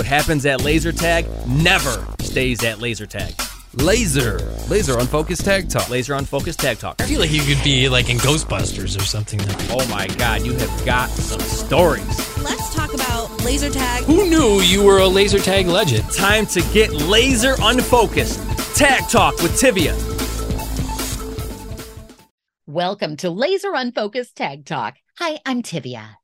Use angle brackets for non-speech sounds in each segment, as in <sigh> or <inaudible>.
What happens at laser tag never stays at laser tag. Laser. Laser unfocused tag talk. Laser unfocused tag talk. I feel like you could be like in Ghostbusters or something. Oh my god, you have got some stories. Let's talk about laser tag. Who knew you were a laser tag legend? Time to get laser unfocused. Tag talk with Tivia. Welcome to Laser Unfocused Tag Talk. Hi, I'm Tivia.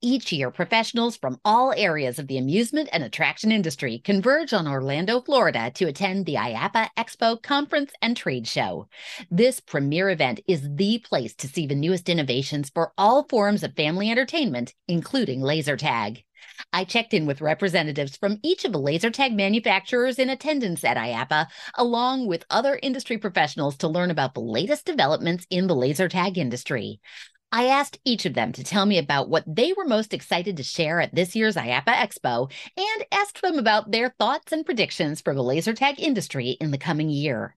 Each year, professionals from all areas of the amusement and attraction industry converge on Orlando, Florida to attend the IAAPA Expo Conference and Trade Show. This premier event is the place to see the newest innovations for all forms of family entertainment, including laser tag. I checked in with representatives from each of the laser tag manufacturers in attendance at IAAPA, along with other industry professionals to learn about the latest developments in the laser tag industry. I asked each of them to tell me about what they were most excited to share at this year's IAAPA Expo and asked them about their thoughts and predictions for the laser tag industry in the coming year.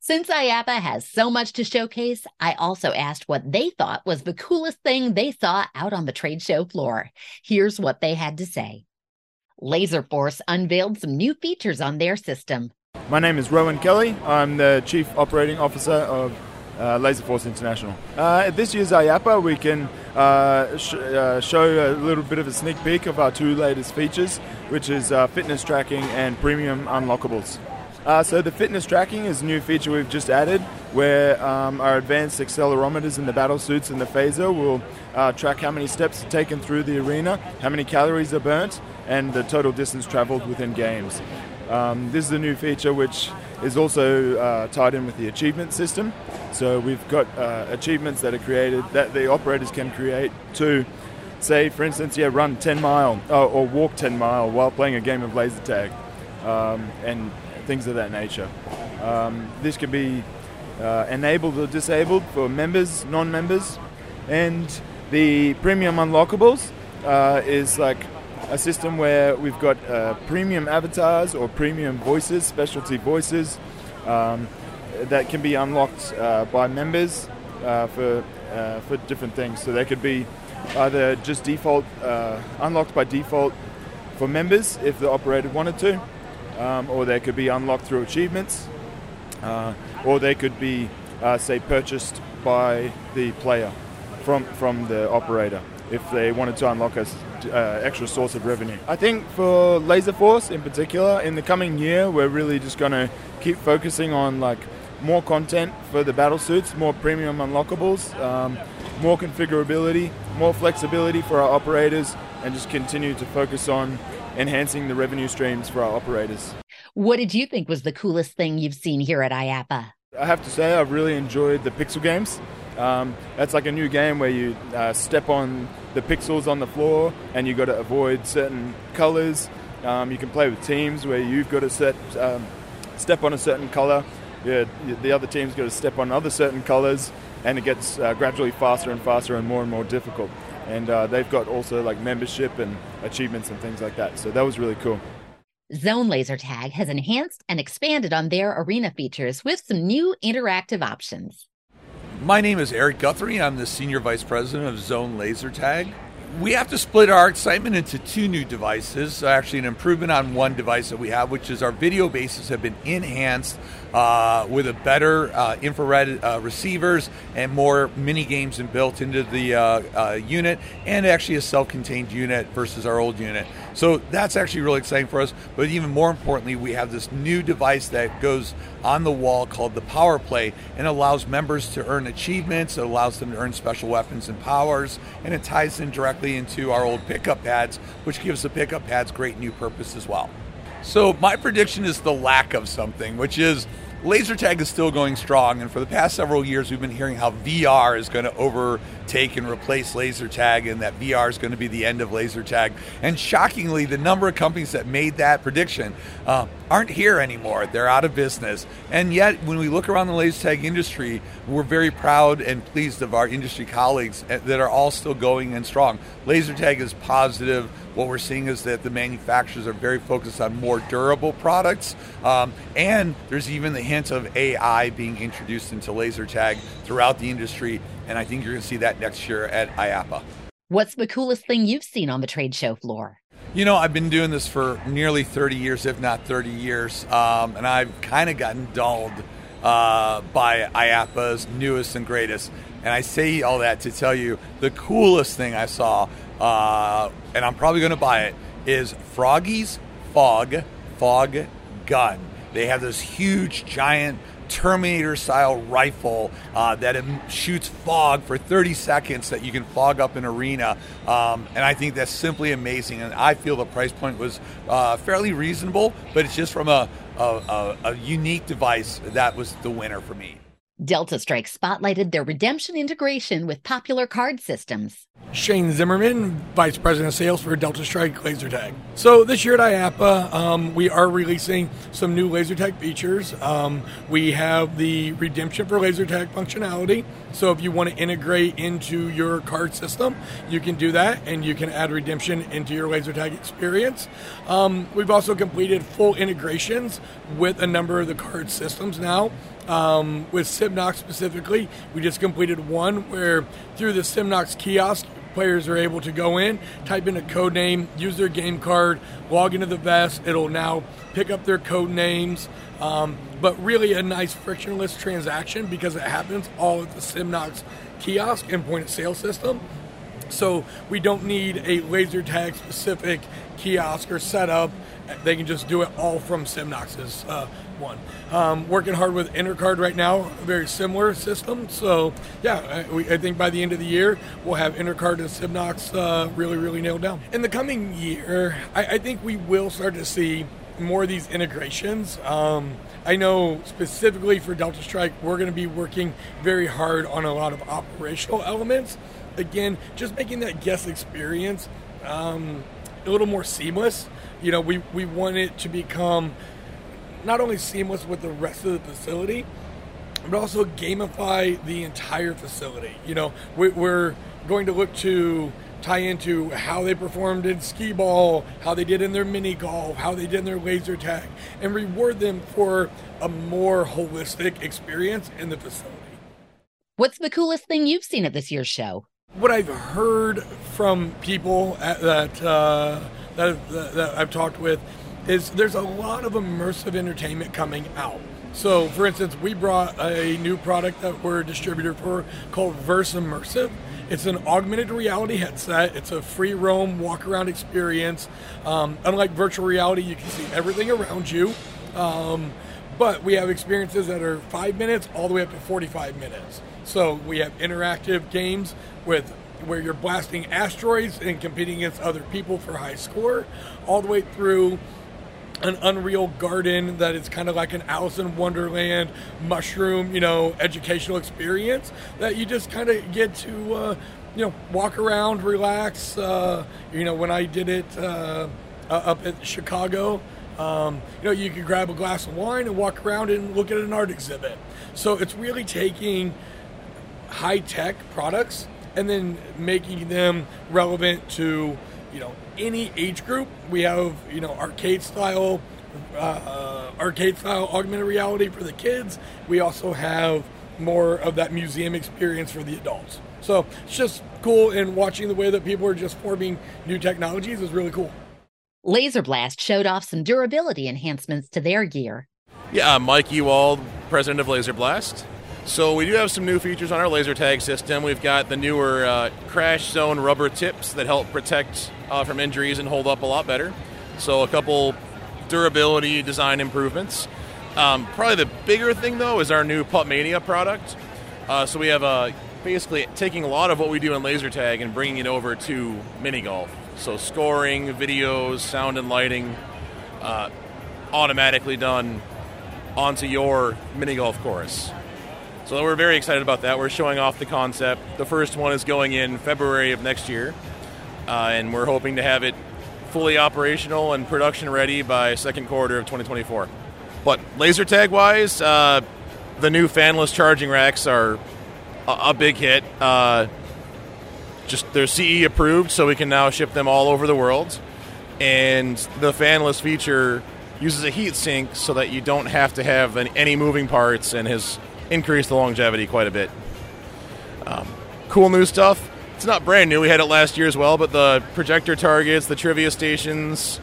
Since IAAPA has so much to showcase, I also asked what they thought was the coolest thing they saw out on the trade show floor. Here's what they had to say. Laserforce unveiled some new features on their system. My name is Rowan Kelly. I'm the Chief Operating Officer of uh, Laserforce International. Uh, at this year's IAAPA, we can uh, sh- uh, show a little bit of a sneak peek of our two latest features, which is uh, fitness tracking and premium unlockables. Uh, so the fitness tracking is a new feature we've just added, where um, our advanced accelerometers in the battle suits and the phaser will track how many steps are taken through the arena, how many calories are burnt, and the total distance traveled within games. Um, this is a new feature which is also uh, tied in with the achievement system. So we've got uh, achievements that are created that the operators can create to, say, for instance, yeah, run 10 mile or, or walk 10 mile while playing a game of laser tag, um, and things of that nature. Um, this can be uh, enabled or disabled for members, non-members, and the premium unlockables uh, is like a system where we've got uh, premium avatars or premium voices, specialty voices, um, that can be unlocked uh, by members uh, for uh, for different things. So they could be either just default uh, unlocked by default for members if the operator wanted to, um, or they could be unlocked through achievements, uh, or they could be say purchased by the player from from the operator if they wanted to unlock a uh, extra source of revenue. I think for Laser Force in particular, in the coming year, we're really just going to keep focusing on like more content for the battle suits, more premium unlockables, um, more configurability, more flexibility for our operators, and just continue to focus on enhancing the revenue streams for our operators. What did you think was the coolest thing you've seen here at IAAPA? I have to say, I've really enjoyed the pixel games. Um, that's like a new game where you uh, step on the pixels on the floor and you've got to avoid certain colors. Um, you can play with teams where you've got to set, um, step on a certain color. Yeah, the other team's got to step on other certain colors, and it gets uh, gradually faster and faster and more and more difficult. And uh, they've got also like membership and achievements and things like that. So that was really cool. Zone Laser Tag has enhanced and expanded on their arena features with some new interactive options. My name is Eric Guthrie. I'm the Senior Vice President of Zone Laser Tag. We have to split our excitement into two new devices. Actually, an improvement on one device that we have, which is our video bases have been enhanced uh, with a better uh, infrared uh, receivers and more mini games built into the uh, uh, unit, and actually a self-contained unit versus our old unit. So that's actually really exciting for us. But even more importantly, we have this new device that goes on the wall called the Power Play and allows members to earn achievements. It allows them to earn special weapons and powers, and it ties in directly into our old pickup pads, which gives the pickup pads great new purpose as well. So my prediction is the lack of something, which is laser tag is still going strong, and for the past several years, we've been hearing how VR is going to overtake and replace laser tag, and that VR is going to be the end of laser tag. And shockingly, the number of companies that made that prediction uh, aren't here anymore. They're out of business. And yet, when we look around the laser tag industry, we're very proud and pleased of our industry colleagues uh, that are all still going and strong. Laser tag is positive what we're seeing is that the manufacturers are very focused on more durable products, um, and there's even the hint of AI being introduced into laser tag throughout the industry, and I think you're going to see that next year at IAAPA. What's the coolest thing you've seen on the trade show floor? You know, I've been doing this for nearly 30 years, if not 30 years, um, and I've kind of gotten dulled uh, by IAAPA's newest and greatest. And I say all that to tell you the coolest thing I saw, uh, and I'm probably going to buy it, is Froggy's Fog Fog Gun. They have this huge, giant Terminator style rifle uh, that shoots fog for 30 seconds that you can fog up an arena. Um, and I think that's simply amazing. And I feel the price point was uh, fairly reasonable, but it's just from a, a, a, a unique device that was the winner for me. Delta Strike spotlighted their redemption integration with popular card systems. Shane Zimmerman, Vice President of Sales for Delta Strike Laser Tag. So this year at IAAPA, um, we are releasing some new laser tag features. Um, we have the redemption for laser tag functionality. So if you want to integrate into your card system, you can do that, and you can add redemption into your laser tag experience. Um, we've also completed full integrations with a number of the card systems now. Um, with Semnox specifically, we just completed one where through the Semnox kiosk, players are able to go in, type in a code name, use their game card, log into the vest. It'll now pick up their code names. Um, but really a nice frictionless transaction because it happens all at the Semnox kiosk and point of sale system. So we don't need a laser tag specific kiosk or setup. They can just do it all from Semnox's uh, one. Um, working hard with Intercard right now, a very similar system. So yeah, I, we, I, think by the end of the year we'll have Intercard and Semnox uh, really, really nailed down. In the coming year, I, I, think we will start to see more of these integrations. Um, I know specifically for Delta Strike, we're going to be working very hard on a lot of operational elements again, just making that guest experience um, a little more seamless. You know, we, we want it to become not only seamless with the rest of the facility, but also gamify the entire facility. You know, we, we're going to look to tie into how they performed in skee ball, how they did in their mini golf, how they did in their laser tag, and reward them for a more holistic experience in the facility. What's the coolest thing you've seen at this year's show? What I've heard from people that uh, that, that I've talked with is there's a lot of immersive entertainment coming out. So, for instance, we brought a new product that we're a distributor for called Verse Immersive. It's an augmented reality headset. It's a free roam walk around experience. Um, unlike virtual reality, you can see everything around you. Um, but we have experiences that are five minutes all the way up to 45 minutes. So we have interactive games with where you're blasting asteroids and competing against other people for high score, all the way through an Unreal Garden that is kind of like an Alice in Wonderland mushroom, you know, educational experience that you just kind of get to, uh, you know, walk around, relax. Uh, you know, when I did it uh, up at Chicago, um, you know, you could grab a glass of wine and walk around and look at an art exhibit. So it's really taking high tech products and then making them relevant to you know any age group. We have you know arcade style uh, arcade style augmented reality for the kids. We also have more of that museum experience for the adults. So it's just cool, and watching the way that people are just forming new technologies is really cool. Laser Blast showed off some durability enhancements to their gear. Yeah, I'm Mike Ewald, president of Laser Blast. So we do have some new features on our laser tag system. We've got the newer uh, crash zone rubber tips that help protect uh, from injuries and hold up a lot better. So a couple durability design improvements. Um, probably the bigger thing though is our new Putt Mania product. Uh, so we have uh, basically taking a lot of what we do in laser tag and bringing it over to mini golf. So scoring, videos, sound and lighting, uh, automatically done onto your mini golf course. So we're very excited about that. We're showing off the concept. The first one is going in February of next year, uh, and we're hoping to have it fully operational and production ready by second quarter of 2024. But laser tag wise, uh, the new fanless charging racks are a, a big hit. Uh, just they're CE approved, so we can now ship them all over the world. And the fanless feature uses a heat sink so that you don't have to have any moving parts and has increase the longevity quite a bit. Um, cool new stuff. it's not brand new. We had it last year as well, but the projector targets, the trivia stations,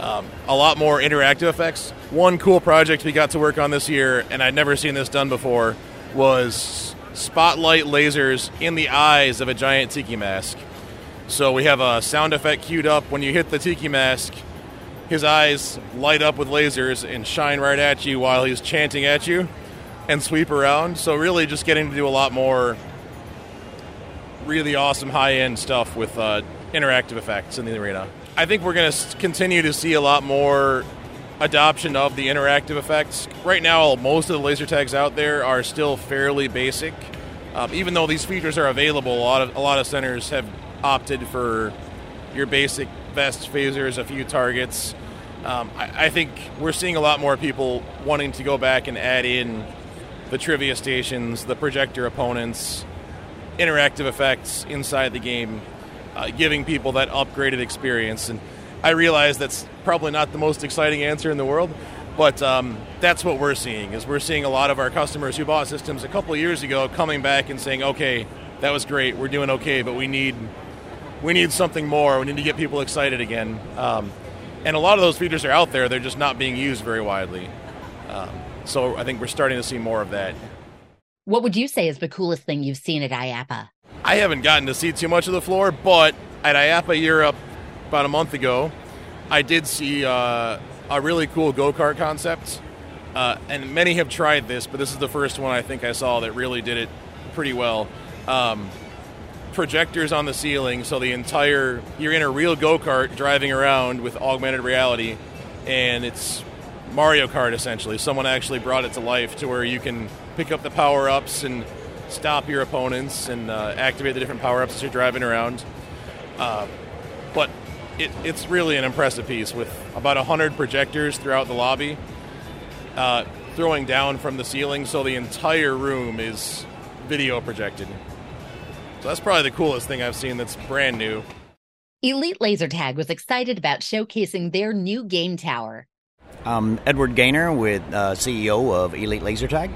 um, a lot more interactive effects. One cool project we got to work on this year, and I'd never seen this done before, was spotlight lasers in the eyes of a giant tiki mask. So we have a sound effect queued up. When you hit the tiki mask, his eyes light up with lasers and shine right at you while he's chanting at you and sweep around. So really, just getting to do a lot more really awesome high end stuff with uh, interactive effects in the arena. I think we're going to continue to see a lot more adoption of the interactive effects. Right now, most of the laser tags out there are still fairly basic. Um, even though these features are available, a lot of a lot of centers have opted for your basic vest phasers, a few targets. Um, I, I think we're seeing a lot more people wanting to go back and add in the trivia stations, the projector opponents, interactive effects inside the game, uh, giving people that upgraded experience. And I realize that's probably not the most exciting answer in the world, but um, that's what we're seeing. Is we're seeing a lot of our customers who bought systems a couple years ago coming back and saying, "Okay, that was great. We're doing okay, but we need we need something more. We need to get people excited again." Um, and a lot of those features are out there; they're just not being used very widely. Um, so I think we're starting to see more of that. What would you say is the coolest thing you've seen at IAAPA? I haven't gotten to see too much of the floor, but at IAAPA Europe about a month ago, I did see uh, a really cool go kart concept. Uh, and many have tried this, but this is the first one I think I saw that really did it pretty well. Um, projectors on the ceiling, so the entire you're in a real go kart driving around with augmented reality, and it's Mario Kart essentially. Someone actually brought it to life to where you can pick up the power ups and stop your opponents and uh, activate the different power ups as you're driving around. Uh, but it, it's really an impressive piece with about 100 projectors throughout the lobby, uh, throwing down from the ceiling, so the entire room is video projected. So that's probably the coolest thing I've seen that's brand new. Elite Laser Tag was excited about showcasing their new game tower. I'm Edward Gaynor with uh, CEO of Elite Laser Tag.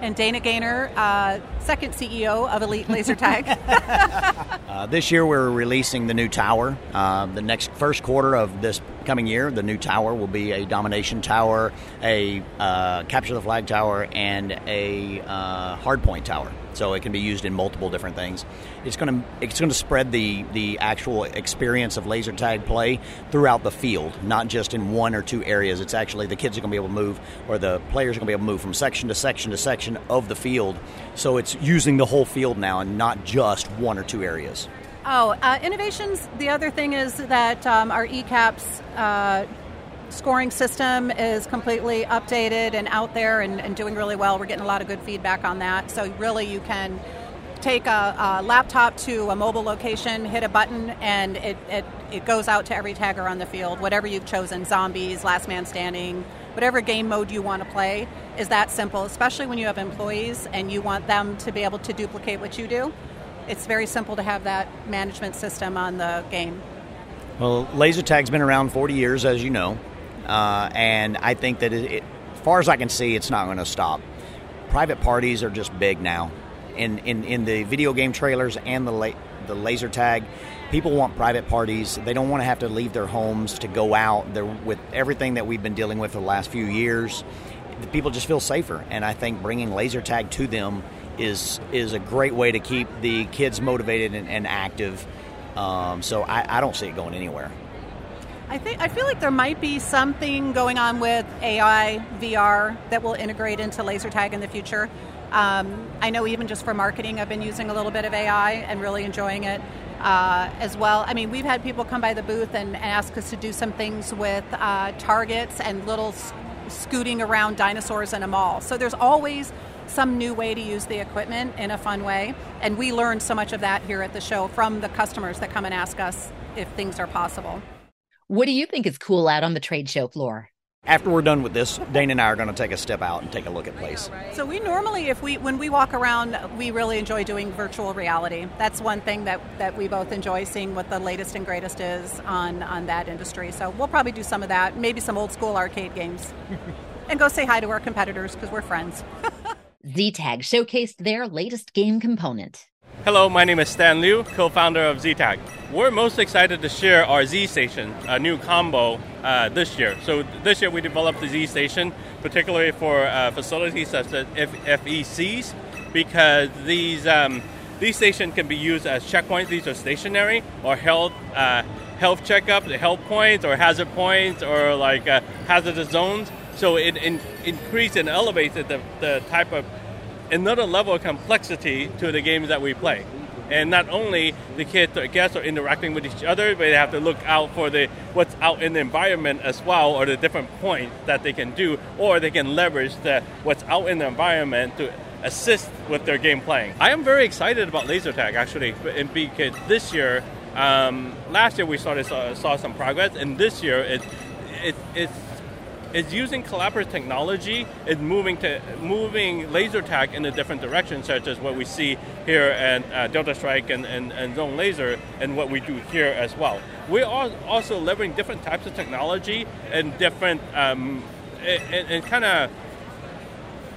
And Dana Gaynor, uh, second CEO of Elite Laser Tag. <laughs> uh, this year we're releasing the new tower. Uh, the next first quarter of this coming year, the new tower will be a domination tower, a uh, capture the flag tower, and a uh, hardpoint tower. So it can be used in multiple different things. It's going to it's going to spread the the actual experience of laser tag play throughout the field, not just in one or two areas. It's actually the kids are going to be able to move, or the players are going to be able to move from section to section to section of the field. So it's using the whole field now and not just one or two areas. Oh, uh, innovations. The other thing is that um, our ECAPS uh, scoring system is completely updated and out there and, and, doing really well. We're getting a lot of good feedback on that. So, really, you can take a, a laptop to a mobile location, hit a button, and it, it, it goes out to every tagger on the field, whatever you've chosen zombies, last man standing, whatever game mode you want to play is that simple, especially when you have employees and you want them to be able to duplicate what you do. It's very simple to have that management system on the game. Well, laser tag's been around 40 years, as you know, uh, and I think that it, it, as far as I can see, it's not going to stop. Private parties are just big now. In, in, in the video game trailers and the, the laser tag, people want private parties. They don't want to have to leave their homes to go out. They're, with everything that we've been dealing with the last few years, people just feel safer. And I think bringing laser tag to them is is a great way to keep the kids motivated and, and active. Um, so I, I don't see it going anywhere. I think I feel like there might be something going on with AI VR that will integrate into laser tag in the future. Um, I know even just for marketing, I've been using a little bit of AI and really enjoying it uh, as well. I mean, we've had people come by the booth and ask us to do some things with uh, targets and little scooting around dinosaurs in a mall. So there's always some new way to use the equipment in a fun way. And we learn so much of that here at the show from the customers that come and ask us if things are possible. What do you think is cool out on the trade show floor? After we're done with this, Dane and I are going to take a step out and take a look at place. So we normally, if we when we walk around, we really enjoy doing virtual reality. That's one thing that, that we both enjoy seeing what the latest and greatest is on on that industry. So we'll probably do some of that, maybe some old school arcade games, <laughs> and go say hi to our competitors because we're friends. <laughs> ZTAG showcased their latest game component. Hello, my name is Stan Liu, co-founder of ZTAG. We're most excited to share our Z Station, a new combo uh, this year. So this year we developed the Z Station, particularly for uh, facilities such as FECs, because these um, these stations can be used as checkpoints. These are stationary or health uh, health checkup, health points, or hazard points, or like uh, hazardous zones. So it in, increases and elevates the, the type of another level of complexity to the games that we play. And not only the kids or guests are interacting with each other, but they have to look out for the what's out in the environment as well, or the different points that they can do, or they can leverage the what's out in the environment to assist with their game playing. I am very excited about laser tag actually, because this year, um, last year we started saw, saw some progress, and this year it, it it's is using collaborative technology and moving to moving laser tag in a different direction, such as what we see here at uh, Delta Strike and, and, and, Zone Laser, and what we do here as well. We are also leveraging different types of technology and different um, and, and kind of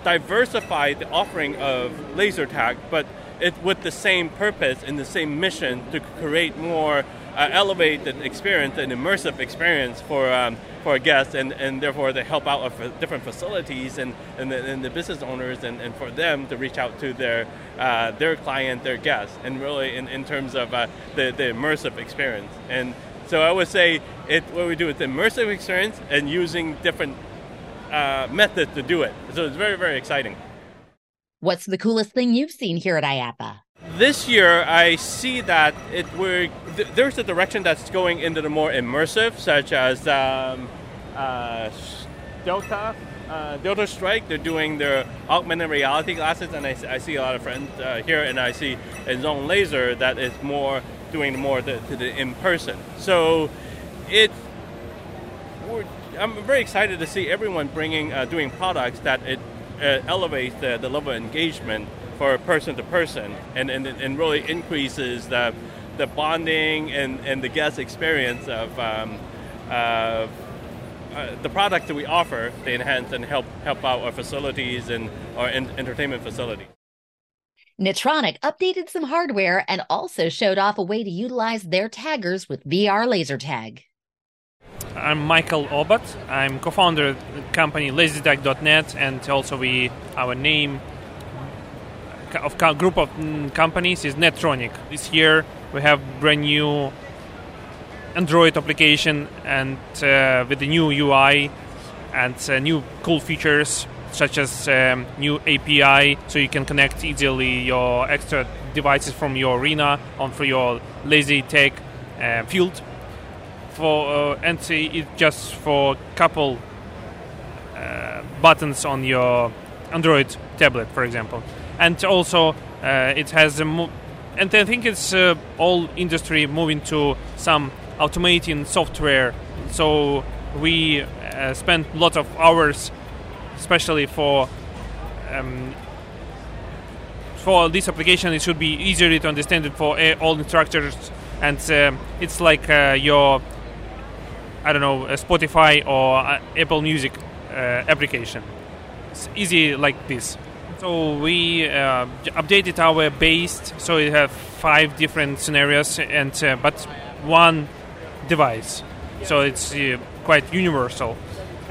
diversify the offering of laser tag, but it with the same purpose and the same mission to create more uh, elevated experience, an immersive experience for um, for guests, and, and therefore they help out with different facilities and, and, the, and the business owners, and, and for them to reach out to their uh, their client, their guests, and really in, in terms of uh, the, the immersive experience. And so I would say it what we do is immersive experience and using different uh, methods to do it. So it's very very exciting. What's the coolest thing you've seen here at IAAPA? This year, I see that it we're, th- there's a direction that's going into the more immersive, such as um, uh, Delta, uh, Delta Strike. They're doing their augmented reality glasses, and I, I see a lot of friends uh, here, and I see in Zone Laser that is more doing more to, to the in person. So it. I'm very excited to see everyone bringing uh, doing products that it uh, elevates the, the level of engagement for person to person and, and, and really increases the, the bonding and, and the guest experience of um, uh, uh, the products that we offer to enhance and help help out our facilities and our in- entertainment facility. Nitronic updated some hardware and also showed off a way to utilize their taggers with VR laser tag. I'm Michael Obat. I'm co-founder of the company LaserTag.net, and also we our name of group of mm, companies is Netronic. This year we have brand new Android application and uh, with the new UI and uh, new cool features such as um, new API, so you can connect easily your extra devices from your arena on onto your lazy tag uh, field. For uh, and just for couple uh, buttons on your Android tablet, for example and also uh, it has a mo- and I think it's uh, all industry moving to some automating software. So we uh, spend a lot of hours, especially for um, for this application. It should be easier to understand it for all instructors, and uh, it's like uh, your I don't know Spotify or uh, Apple Music application. It's easy like this. So we uh, updated our base, so we have five different scenarios, and uh, but one device, so it's uh, quite universal.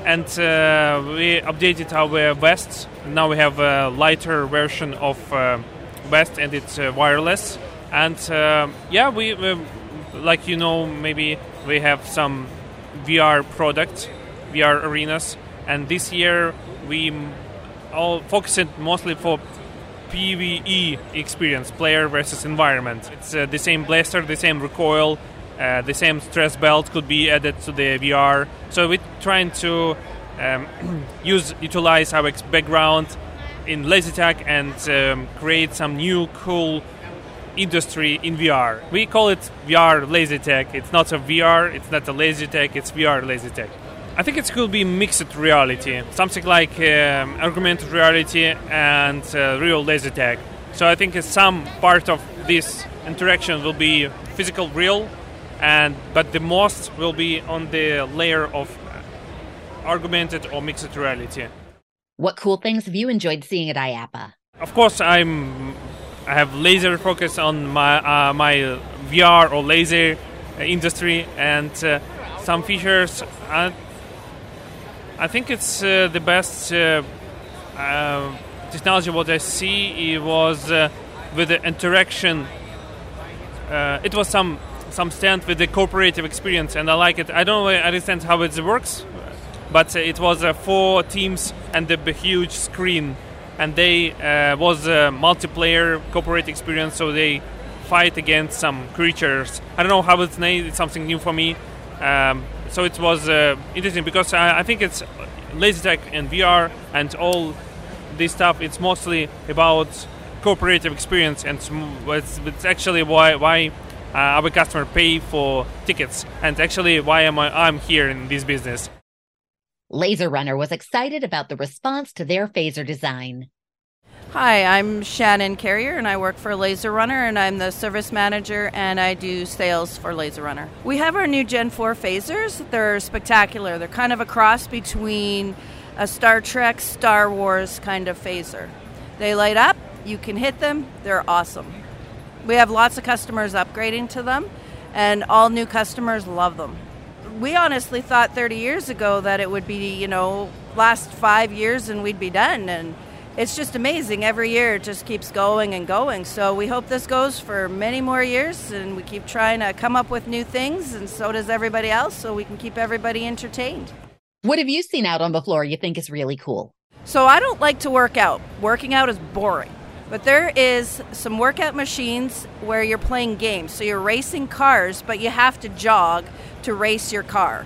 And uh, we updated our vest. Now we have a lighter version of uh, vest, and it's uh, wireless. And yeah, we like you know maybe we have some VR products, VR arenas, and this year we all focusing mostly for PVE experience, player versus environment. It's uh, the same blaster, the same recoil, uh, the same stress belt could be added to the VR. So we're trying to um, <clears throat> use utilize our background in laser tag and um, create some new cool industry in VR. We call it VR laser tag. It's not a VR, it's not a laser tag, it's VR laser tag. I think it could be mixed reality, something like um, augmented reality and uh, real laser tag. So I think some part of this interaction will be physical, real, and but the most will be on the layer of augmented or mixed reality. What cool things have you enjoyed seeing at IAAPA? Of course, I'm I have laser focus on my uh, my VR or laser industry and uh, some features. I, I think it's uh, the best uh, uh, technology. What I see it was with the interaction. it was some some stand with the cooperative experience, and I like it. I don't understand how it works, but it was four teams and a huge screen and they was a multiplayer cooperative experience. So they fight against some creatures. I don't know how it's named. It's something new for me. Um, so it was uh, interesting because I, I, think it's laser tag and VR and all this stuff. It's mostly about cooperative experience, and it's, it's actually why why uh, our customer pay for tickets, and actually why am I, I'm here in this business. Laser Runner was excited about the response to their phaser design. Hi, I'm Shannon Carrier and I work for Laser Runner and I'm the service manager and I do sales for Laser Runner. We have our new Gen 4 phasers. They're spectacular. They're kind of a cross between a Star Trek, Star Wars kind of phaser. They light up, you can hit them, they're awesome. We have lots of customers upgrading to them and all new customers love them we honestly thought 30 years ago that it would be, you know, last five years and we'd be done. And it's just amazing. Every year it just keeps going and going. So we hope this goes for many more years and we keep trying to come up with new things, and so does everybody else, so we can keep everybody entertained. What have you seen out on the floor you think is really cool? So I don't like to work out. Working out is boring. But there is some workout machines where you're playing games. So you're racing cars, but you have to jog to race your car.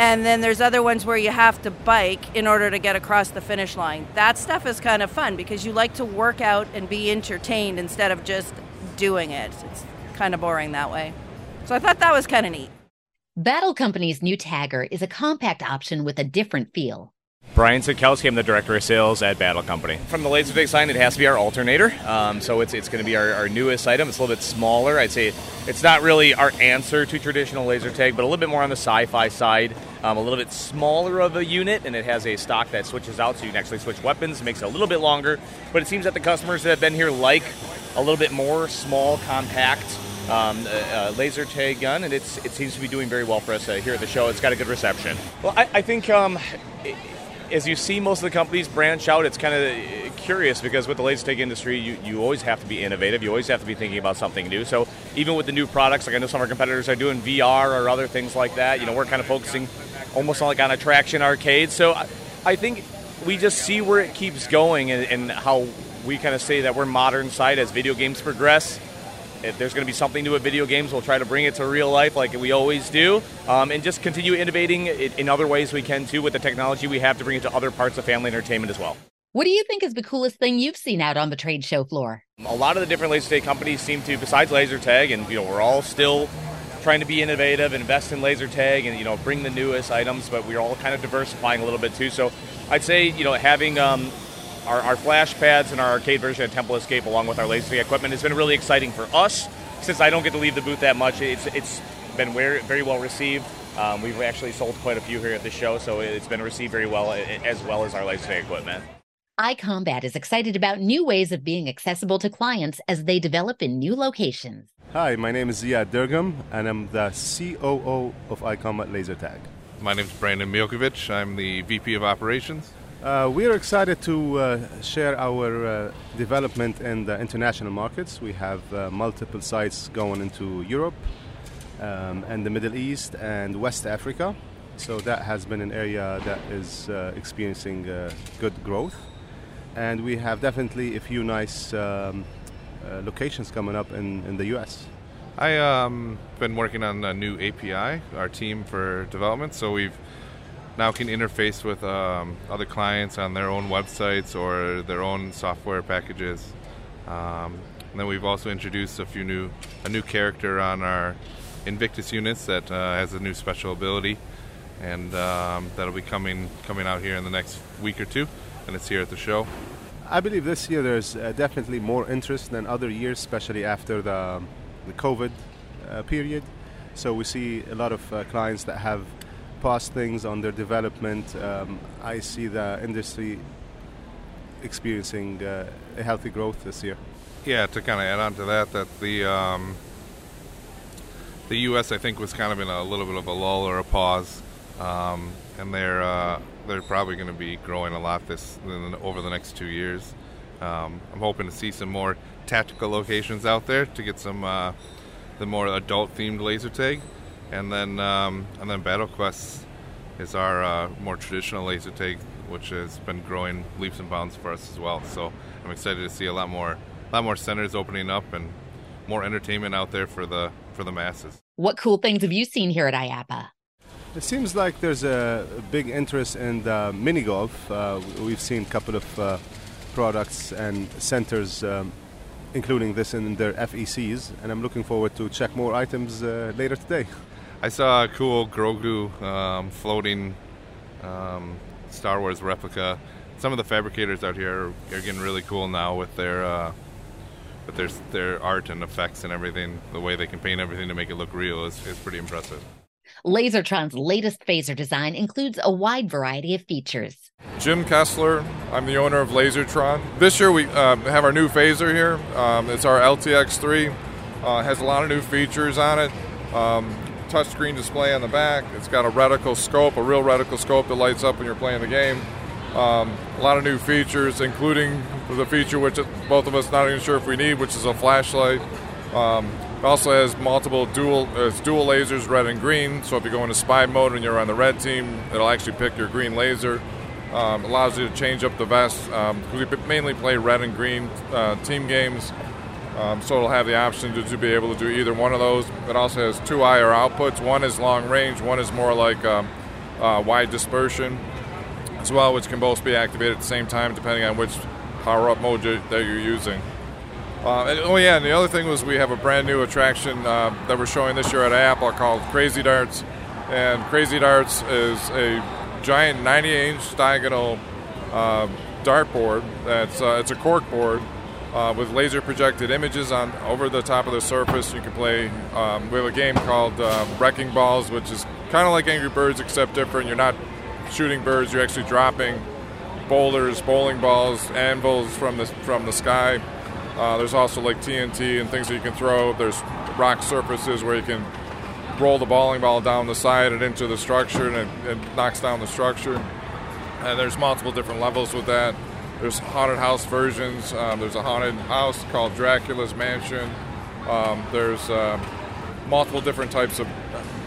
And then there's other ones where you have to bike in order to get across the finish line. That stuff is kind of fun because you like to work out and be entertained instead of just doing it. It's kind of boring that way. So I thought that was kind of neat. Battle Company's new Tagger is a compact option with a different feel. Brian Sikowski, I'm the director of sales at Battle Company. From the Lasertag sign, it has to be our alternator. Um, so it's, it's going to be our, our, newest item. It's a little bit smaller. I'd say it's not really our answer to traditional laser tag, but a little bit more on the sci-fi side. Um, a little bit smaller of a unit, and it has a stock that switches out, so you can actually switch weapons. Makes it a little bit longer, but it seems that the customers that have been here like a little bit more small, compact um, uh, laser tag gun, and it's, it seems to be doing very well for us uh, here at the show. It's got a good reception. Well, I, I think um, it, as you see most of the companies branch out, it's kind of curious because with the laser tag industry, you, you always have to be innovative. You always have to be thinking about something new. So even with the new products, like I know some of our competitors are doing VR or other things like that, you know, we're kind of focusing almost like on attraction arcade. So I, I think we just see where it keeps going and, and how we kind of say that we're modern side as video games progress if there's going to be something new with video games, we'll try to bring it to real life like we always do, um, and just continue innovating in other ways we can too with the technology we have to bring it to other parts of family entertainment as well. What do you think is the coolest thing you've seen out on the trade show floor? A lot of the different laser tag companies seem to, besides laser tag, and you know we're all still trying to be innovative, invest in laser tag, and you know bring the newest items, but we're all kind of diversifying a little bit too. So I'd say you know having um, our, our flash pads and our arcade version of Temple Escape, along with our laser equipment, has been really exciting for us. Since I don't get to leave the booth that much, it's it's been very very well received. Um, we've actually sold quite a few here at the show, so it's been received very well, as well as our laser tag equipment. iCombat is excited about new ways of being accessible to clients as they develop in new locations. Hi, my name is Ziad Durgam, and I'm the COO of iCombat Laser Tag. My name is Brandon Milkovich. I'm the VP of Operations. Uh, we are excited to uh, share our uh, development in the international markets. We have uh, multiple sites going into Europe um, and the Middle East and West Africa. So that has been an area that is uh, experiencing uh, good growth. And we have definitely a few nice um, locations coming up in, in the US. I um been working on a new API, our team for development. So we've now can interface with um, other clients on their own websites or their own software packages. Um, and then we've also introduced a few new a new character on our Invictus units that uh, has a new special ability, and um, that'll be coming coming out here in the next week or two, and it's here at the show. I believe this year there's uh, definitely more interest than other years, especially after the the COVID uh, period. So we see a lot of uh, clients that have past things on their development, um, I see the industry experiencing uh, a healthy growth this year. Yeah, to kind of add on to that, that the um, the U.S. I think was kind of in a little bit of a lull or a pause, um, and they're uh, they're probably going to be growing a lot this over the next two years. Um, I'm hoping to see some more tactical locations out there to get some uh, the more adult themed laser tag, and then um, and then Battle Quest is our uh, more traditional laser tag, which has been growing leaps and bounds for us as well. So I'm excited to see a lot more a lot more centers opening up and more entertainment out there for the for the masses. What cool things have you seen here at IAAPA? It seems like there's a big interest in the mini golf. Uh, we've seen a couple of uh, products and centers, um, including this in their FECs, and I'm looking forward to check more items uh, later today. I saw a cool Grogu um, floating um, Star Wars replica. Some of the fabricators out here are, are getting really cool now with their uh, with their their art and effects and everything. The way they can paint everything to make it look real is, is pretty impressive. Lasertron's latest phaser design includes a wide variety of features. Jim Kessler, I'm the owner of Lasertron. This year we uh, have our new phaser here. Um, it's our LTX3. Uh, has a lot of new features on it. Um, touchscreen display on the back. It's got a reticle scope, a real reticle scope that lights up when you're playing the game. Um, a lot of new features, including the feature which both of us not even sure if we need, which is a flashlight. Um, it also has multiple dual uh, dual lasers, red and green. So if you go into spy mode and you're on the red team, it'll actually pick your green laser. Um, allows you to change up the vest. Um, we mainly play red and green uh, team games, um, so it'll have the option to, to, be able to do either one of those. It also has two IR outputs. One is long range. One is more like um, uh, wide dispersion as well, which can both be activated at the same time depending on which power up mode you, that you're using. Uh, and, oh yeah, and the other thing was we have a brand new attraction uh, that we're showing this year at IAAPA called Crazy Darts, and Crazy Darts is a giant 98-inch diagonal uh, dartboard. That's uh, it's a cork board uh, with laser projected images on over the top of the surface. You can play. Um, we have a game called Wrecking Balls, which is kind of like Angry Birds except different. You're not shooting birds; you're actually dropping boulders, bowling balls, anvils from the from the sky uh, there's also like TNT and things that you can throw. There's rock surfaces where you can roll the bowling ball down the side and into the structure, and it, it knocks down the structure. And there's multiple different levels with that. There's haunted house versions. Um, there's a haunted house called Dracula's Mansion. Um, there's uh, multiple different types of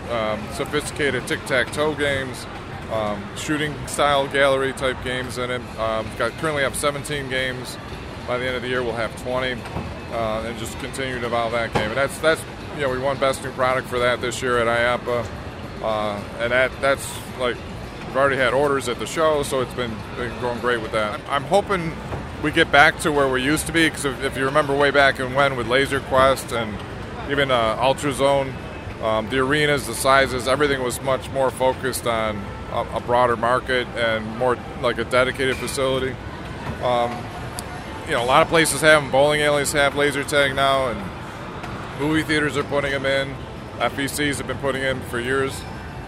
um, sophisticated tic-tac-toe games, um, shooting style gallery type games in it. Um, got currently have 17 games by the end of the year we'll have 20 uh, and just continue to evolve that game. And that's that's you know we won best new product for that this year at IAAPA, uh, and that that's like we've already had orders at the show, so it's been, been going great with that. I'm hoping we get back to where we used to be because if, if, you remember way back and when with Laser Quest and even uh, Ultra Zone, um, the arenas, the sizes, everything was much more focused on a, a broader market and more like a dedicated facility. Um, you know, a lot of places have them. Bowling alleys have laser tag now, and movie theaters are putting them in. FECs have been putting in for years.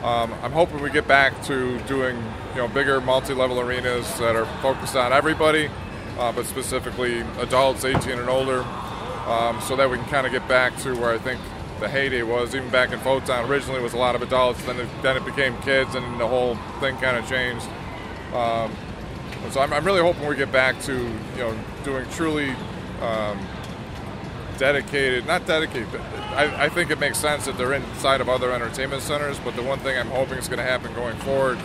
Um, I'm hoping we get back to doing you know bigger multi-level arenas that are focused on everybody, uh, but specifically adults 18 and older, um, so that we can kind of get back to where I think the heyday was. Even back in Photon, originally was a lot of adults, then it, then it became kids, and the whole thing kind of changed. Um, so I'm, I'm, really hoping we get back to you know doing truly um, dedicated, not dedicated, I, I, think it makes sense that they're inside of other entertainment centers. But the one thing I'm hoping is going to happen going forward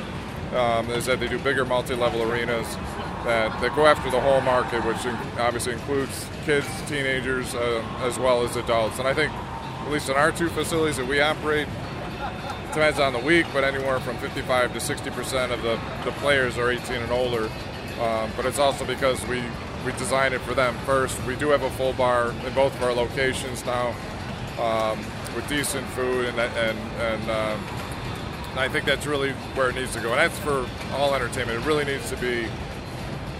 um, is that they do bigger multi-level arenas that, that go after the whole market, which obviously includes kids, teenagers, uh, as well as adults. And I think, at least in our two facilities that we operate, depends on the week, but anywhere from 55 to 60 percent of the, the players are 18 and older. Um, but it's also because we we designed it for them first. We do have a full bar in both of our locations now, um, with decent food, and and and, um, and I think that's really where it needs to go. And that's for all entertainment. It really needs to be.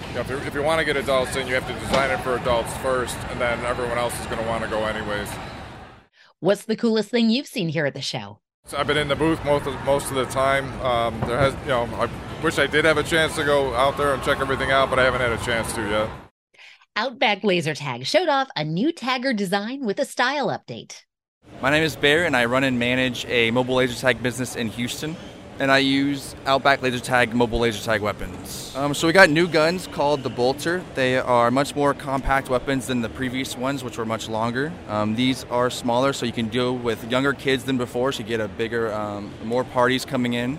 You know, if, if you want to get adults in, you have to design it for adults first, and then everyone else is going to want to go anyways. What's the coolest thing you've seen here at the show? So I've been in the booth most of, most of the time. Um, there has, you know, I wish I did have a chance to go out there and check everything out, but I haven't had a chance to yet. Outback Laser Tag showed off a new tagger design with a style update. My name is Bear, and I run and manage a mobile laser tag business in Houston. And I use Outback Laser Tag mobile laser tag weapons. Um, so we got new guns called the Bolter. They are much more compact weapons than the previous ones, which were much longer. Um, these are smaller, so you can deal with younger kids than before, so you get a bigger, um, more parties coming in.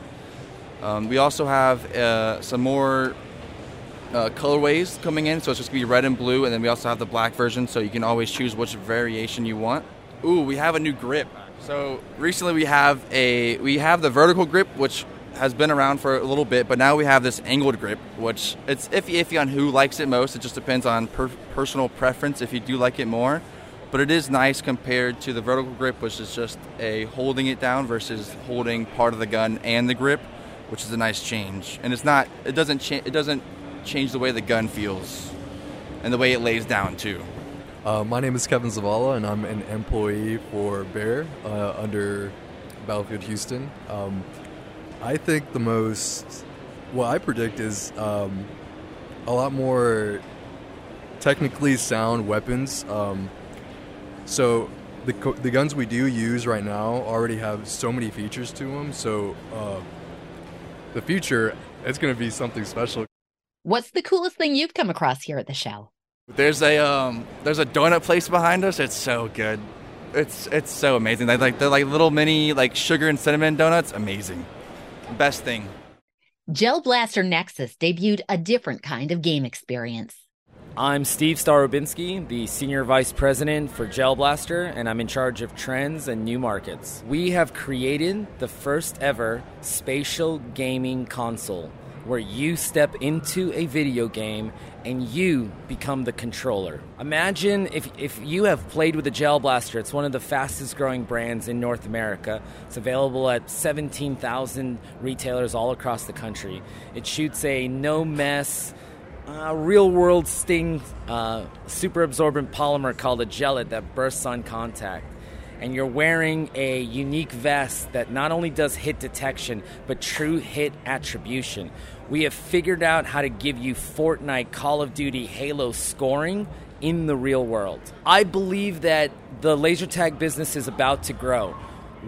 Um, we also have uh, some more uh, colorways coming in, so it's just gonna be red and blue, and then we also have the black version, so you can always choose which variation you want. Ooh, we have a new grip. So recently we have a we have the vertical grip, which has been around for a little bit, but now we have this angled grip, which it's iffy iffy on who likes it most. It just depends on per- personal preference if you do like it more. But it is nice compared to the vertical grip, which is just a holding it down versus holding part of the gun and the grip, which is a nice change. And it's not it doesn't cha- it doesn't change the way the gun feels and the way it lays down too. Uh, my name is Kevin Zavala, and I'm an employee for Bear uh, under Battlefield Houston. Um, I think the most, what I predict is um, a lot more technically sound weapons. Um, so the the guns we do use right now already have so many features to them. So uh, the future, it's going to be something special. What's the coolest thing you've come across here at the show? There's a um, there's a donut place behind us. It's so good. It's it's so amazing. They like they're like little mini like sugar and cinnamon donuts. Amazing. Best thing. Gel Blaster Nexus debuted a different kind of game experience. I'm Steve Starobinski, the Senior Vice President for Gel Blaster, and I'm in charge of trends and new markets. We have created the first ever spatial gaming console where you step into a video game and you become the controller. Imagine if, if you have played with a Gel Blaster, it's one of the fastest growing brands in North America. It's available at 17,000 retailers all across the country. It shoots a no mess, uh, real world sting, uh, super absorbent polymer called a gellet that bursts on contact and you're wearing a unique vest that not only does hit detection, but true hit attribution. We have figured out how to give you Fortnite, Call of Duty, Halo scoring in the real world. I believe that the laser tag business is about to grow.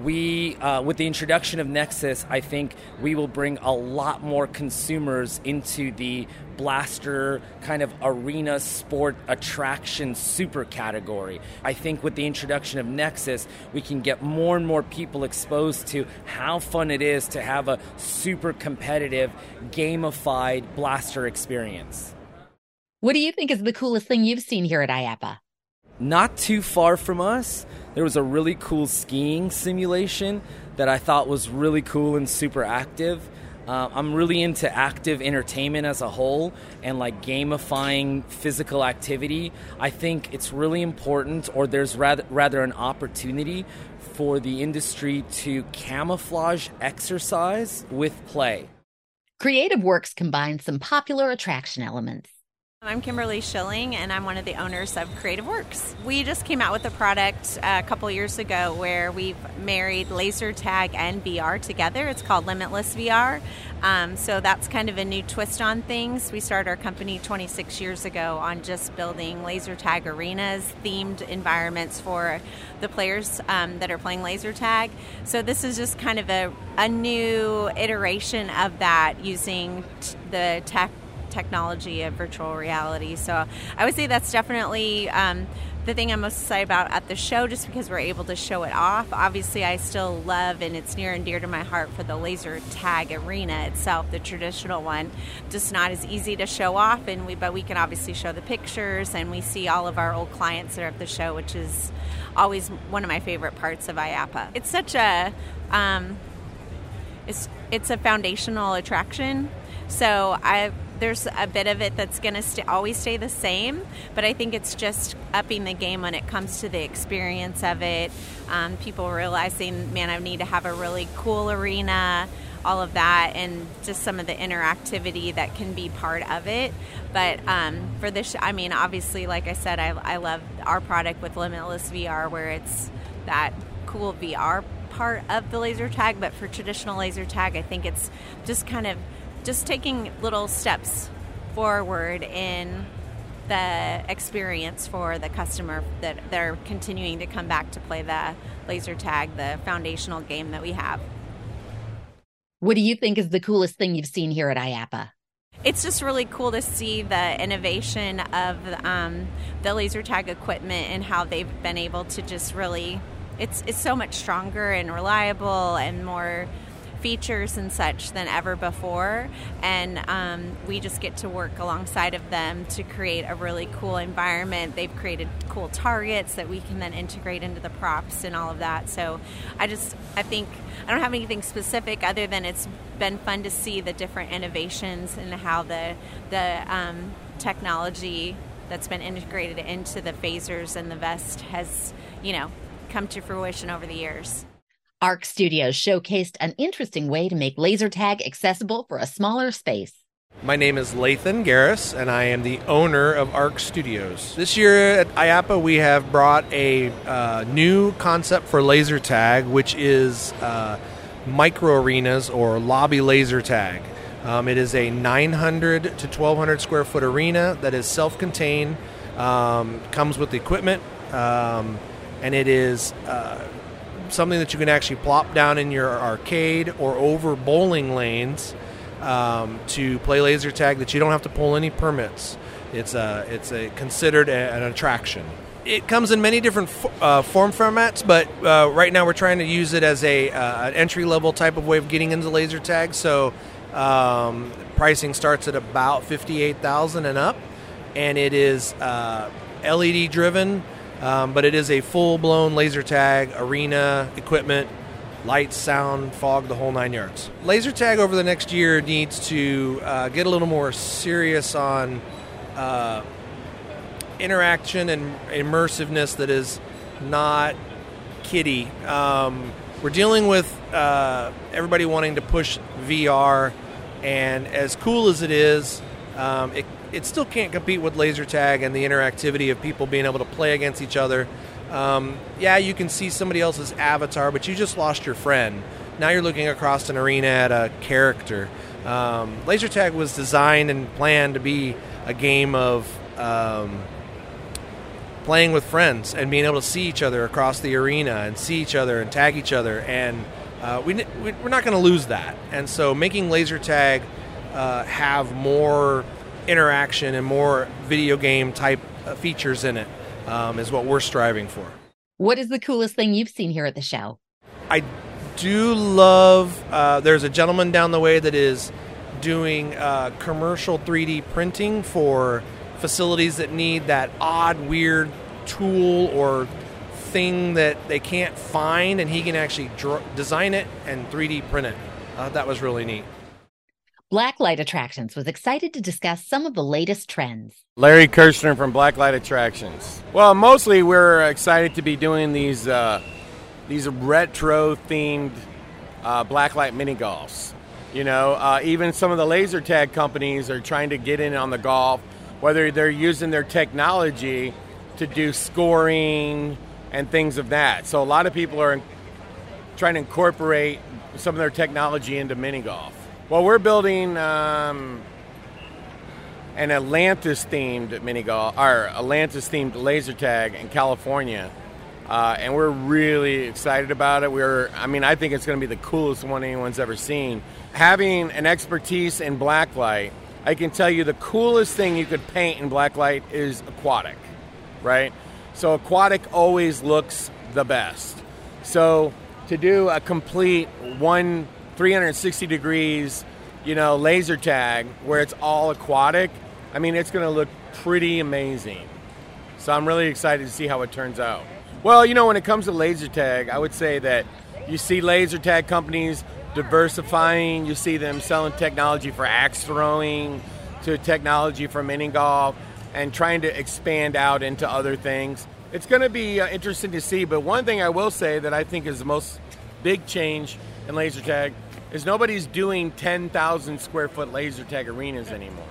We, uh, with the introduction of Nexus, I think we will bring a lot more consumers into the blaster kind of arena sport attraction super category. I think with the introduction of Nexus, we can get more and more people exposed to how fun it is to have a super competitive, gamified blaster experience. What do you think is the coolest thing you've seen here at IAAPA? Not too far from us, there was a really cool skiing simulation that I thought was really cool and super active. Uh, I'm really into active entertainment as a whole and like gamifying physical activity. I think it's really important, or there's rather rather an opportunity for the industry to camouflage exercise with play. Creative Works combines some popular attraction elements. I'm Kimberly Schilling, and I'm one of the owners of Creative Works. We just came out with a product uh, a couple years ago where we've married laser tag and VR together. It's called Limitless VR. Um, so that's kind of a new twist on things. We started our company 26 years ago on just building laser tag arenas, themed environments for the players um, that are playing laser tag. So this is just kind of a, a new iteration of that using t- the tech technology of virtual reality. So I would say that's definitely um, the thing I'm most excited about at the show, just because we're able to show it off. Obviously, I still love and it's near and dear to my heart for the laser tag arena itself, the traditional one. Just not as easy to show off, and we but we can obviously show the pictures, and we see all of our old clients that are at the show, which is always one of my favorite parts of IAAPA. It's such a um, it's it's a foundational attraction. So I there's a bit of it that's going to st- always stay the same, but I think it's just upping the game when it comes to the experience of it. Um, people realizing, man, I need to have a really cool arena, all of that, and just some of the interactivity that can be part of it. But um, for this, I mean, obviously, like I said, I, I love our product with Limitless VR, where it's that cool VR part of the laser tag, but for traditional laser tag, I think it's just kind of just taking little steps forward in the experience for the customer that they're continuing to come back to play the laser tag, the foundational game that we have. What do you think is the coolest thing you've seen here at IAAPA? It's just really cool to see the innovation of um, the laser tag equipment and how they've been able to just really. It's it's so much stronger and reliable and more features and such than ever before. And um, we just get to work alongside of them to create a really cool environment. They've created cool targets that we can then integrate into the props and all of that. So I just, I think, I don't have anything specific other than it's been fun to see the different innovations and how the, the um, technology that's been integrated into the phasers and the vest has, you know, come to fruition over the years. ARC Studios showcased an interesting way to make laser tag accessible for a smaller space. My name is Lathan Garris, and I am the owner of ARC Studios. This year at IAAPA, we have brought a uh, new concept for laser tag, which is uh, micro arenas or lobby laser tag. Um, it is a 900 to 1200 square foot arena that is self contained, um, comes with equipment, um, and it is uh, something that you can actually plop down in your arcade or over bowling lanes um, to play laser tag that you don't have to pull any permits. It's a it's a considered a, an attraction. It comes in many different uh, form formats, but uh, right now we're trying to use it as a uh, an entry level type of way of getting into laser tag. So um, pricing starts at about fifty eight thousand and up, and it is uh, LED driven. Um, but it is a full blown laser tag arena equipment, lights, sound, fog, the whole nine yards. Laser tag over the next year needs to uh, get a little more serious on uh, interaction and immersiveness that is not kiddie. Um, we're dealing with uh, everybody wanting to push VR, and as cool as it is, um, it it still can't compete with laser tag and the interactivity of people being able to play against each other. Um, yeah, you can see somebody else's avatar, but you just lost your friend. Now you're looking across an arena at a character. Um, laser tag was designed and planned to be a game of um, playing with friends and being able to see each other across the arena and see each other and tag each other. And uh, we, we're not going to lose that. And so making laser tag uh, have more interaction and more video game type uh, features in it um, is what we're striving for. What is the coolest thing you've seen here at the show? I do love. Uh, there's a gentleman down the way that is doing uh, commercial 3D printing for facilities that need that odd, weird tool or thing that they can't find, and he can actually draw, design it and 3D print it. Uh, that was really neat. Blacklight Attractions was excited to discuss some of the latest trends. Larry Kirshner from Blacklight Attractions. Well, mostly we're excited to be doing these uh, these retro themed uh, blacklight mini golfs. You know, uh, even some of the laser tag companies are trying to get in on the golf, whether they're using their technology to do scoring and things of that. So a lot of people are trying to incorporate some of their technology into mini golf. Well, we're building um, an Atlantis themed mini golf, or Atlantis themed laser tag in California. Uh, and we're really excited about it. We're, I mean, I think it's going to be the coolest one anyone's ever seen. Having an expertise in blacklight, I can tell you the coolest thing you could paint in blacklight is aquatic, right? So aquatic always looks the best. So to do a complete one 360 degrees, you know, laser tag where it's all aquatic, I mean, it's going to look pretty amazing. So I'm really excited to see how it turns out. Well, you know, when it comes to laser tag, I would say that you see laser tag companies diversifying, you see them selling technology for axe throwing to technology for mini golf and trying to expand out into other things. It's going to be uh, interesting to see, but one thing I will say that I think is the most big change in laser tag is nobody's doing 10,000 square foot laser tag arenas anymore.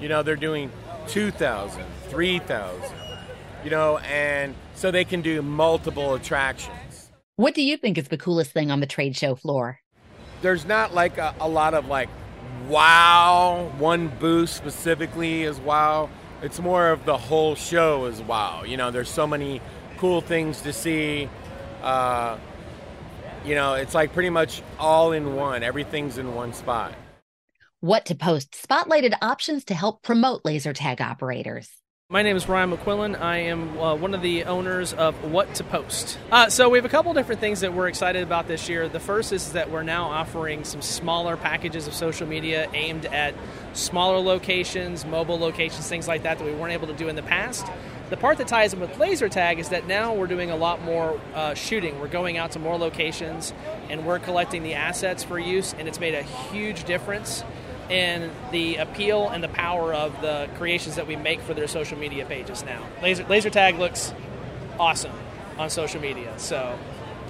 You know, they're doing 2,000, 3,000, you know, and so they can do multiple attractions. What do you think is the coolest thing on the trade show floor? There's not like a, a lot of like wow, one booth specifically is wow. it's more of the whole show is wow. You know, there's so many cool things to see. Uh, you know, it's like pretty much all in one. Everything's in one spot. What to Post spotlighted options to help promote laser tag operators. My name is Ryan McQuillan. I am uh, one of the owners of What to Post. Uh, so we have a couple different things that we're excited about this year. The first is that we're now offering some smaller packages of social media aimed at smaller locations, mobile locations, things like that that we weren't able to do in the past. The part that ties in with laser tag is that now we're doing a lot more uh, shooting. We're going out to more locations and we're collecting the assets for use, and it's made a huge difference in the appeal and the power of the creations that we make for their social media pages now. Laser, laser tag looks awesome on social media, so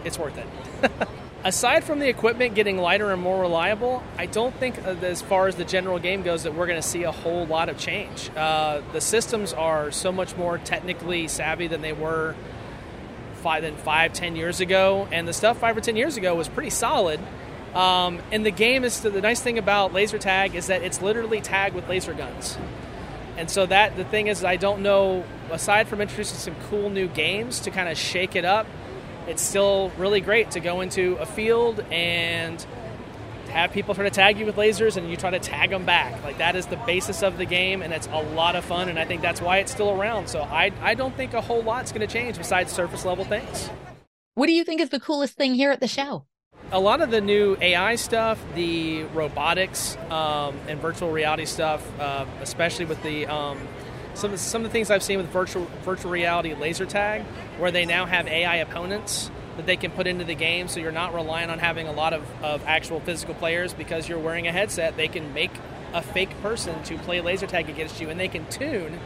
it's worth it. <laughs> Aside from the equipment getting lighter and more reliable, I don't think, uh, as far as the general game goes, that we're going to see a whole lot of change. Uh, the systems are so much more technically savvy than they were five, than five, ten years ago, and the stuff five or ten years ago was pretty solid. Um, and the game is the nice thing about laser tag is that it's literally tag with laser guns. And so that the thing is, I don't know. Aside from introducing some cool new games to kind of shake it up, it's still really great to go into a field and have people try to tag you with lasers, and you try to tag them back. Like that is the basis of the game, and it's a lot of fun. And I think that's why it's still around. So I I don't think a whole lot's going to change besides surface level things. What do you think is the coolest thing here at the show? a lot of the new AI stuff, the robotics um, and virtual reality stuff, uh, especially with the um, some some of the things I've seen with virtual virtual reality laser tag, where they now have AI opponents that they can put into the game, so you're not relying on having a lot of, of actual physical players because you're wearing a headset. They can make a fake person to play laser tag against you, and they can tune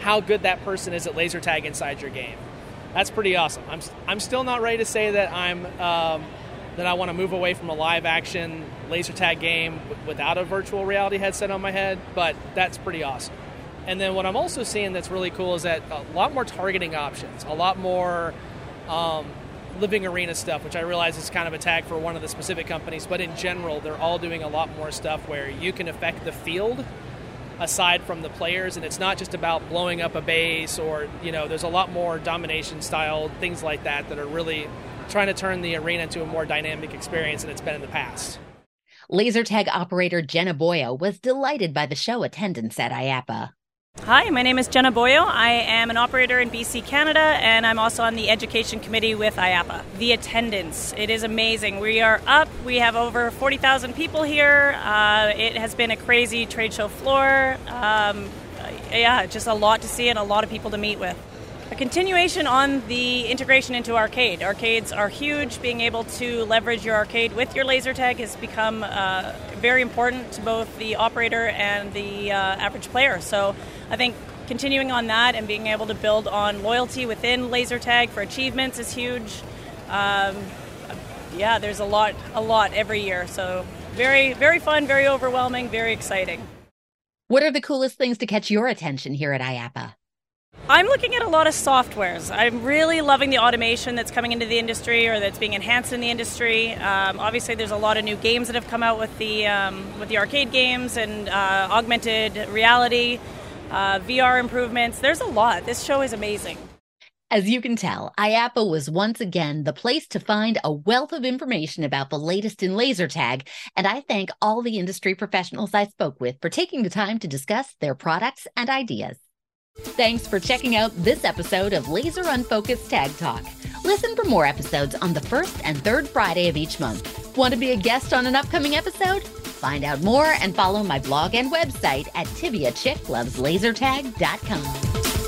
how good that person is at laser tag inside your game. That's pretty awesome. I'm I'm still not ready to say that I'm um, that I want to move away from a live action laser tag game without a virtual reality headset on my head, but that's pretty awesome. And then what I'm also seeing that's really cool is that a lot more targeting options, a lot more um, living arena stuff, which I realize is kind of a tag for one of the specific companies, but in general, they're all doing a lot more stuff where you can affect the field aside from the players and it's not just about blowing up a base or you know there's a lot more domination style things like that that are really trying to turn the arena into a more dynamic experience than it's been in the past. Laser tag operator Jenna Boyo was delighted by the show attendance at IAAPA. Hi, my name is Jenna Boyo. I am an operator in BC, Canada, and I'm also on the education committee with IAAPA. The attendance, it is amazing. We are up, we have over 40,000 people here. Uh, it has been a crazy trade show floor. Um, yeah, just a lot to see and a lot of people to meet with. A continuation on the integration into arcade. Arcades are huge. Being able to leverage your arcade with your laser tag has become uh, very important to both the operator and the uh, average player. So I think continuing on that and being able to build on loyalty within laser tag for achievements is huge. Um, yeah, there's a lot, a lot every year. So very, very fun, very overwhelming, very exciting. What are the coolest things to catch your attention here at IAAPA? I'm looking at a lot of softwares. I'm really loving the automation that's coming into the industry or that's being enhanced in the industry. Um, obviously, there's a lot of new games that have come out with the um, with the arcade games and uh, augmented reality, uh, VR improvements. There's a lot. This show is amazing. As you can tell, IAAPA was once again the place to find a wealth of information about the latest in laser tag, and I thank all the industry professionals I spoke with for taking the time to discuss their products and ideas. Thanks for checking out this episode of Laser Unfocused Tag Talk. Listen for more episodes on the first and third Friday of each month. Want to be a guest on an upcoming episode? Find out more and follow my blog and website at tiviachickloveslasertag.com.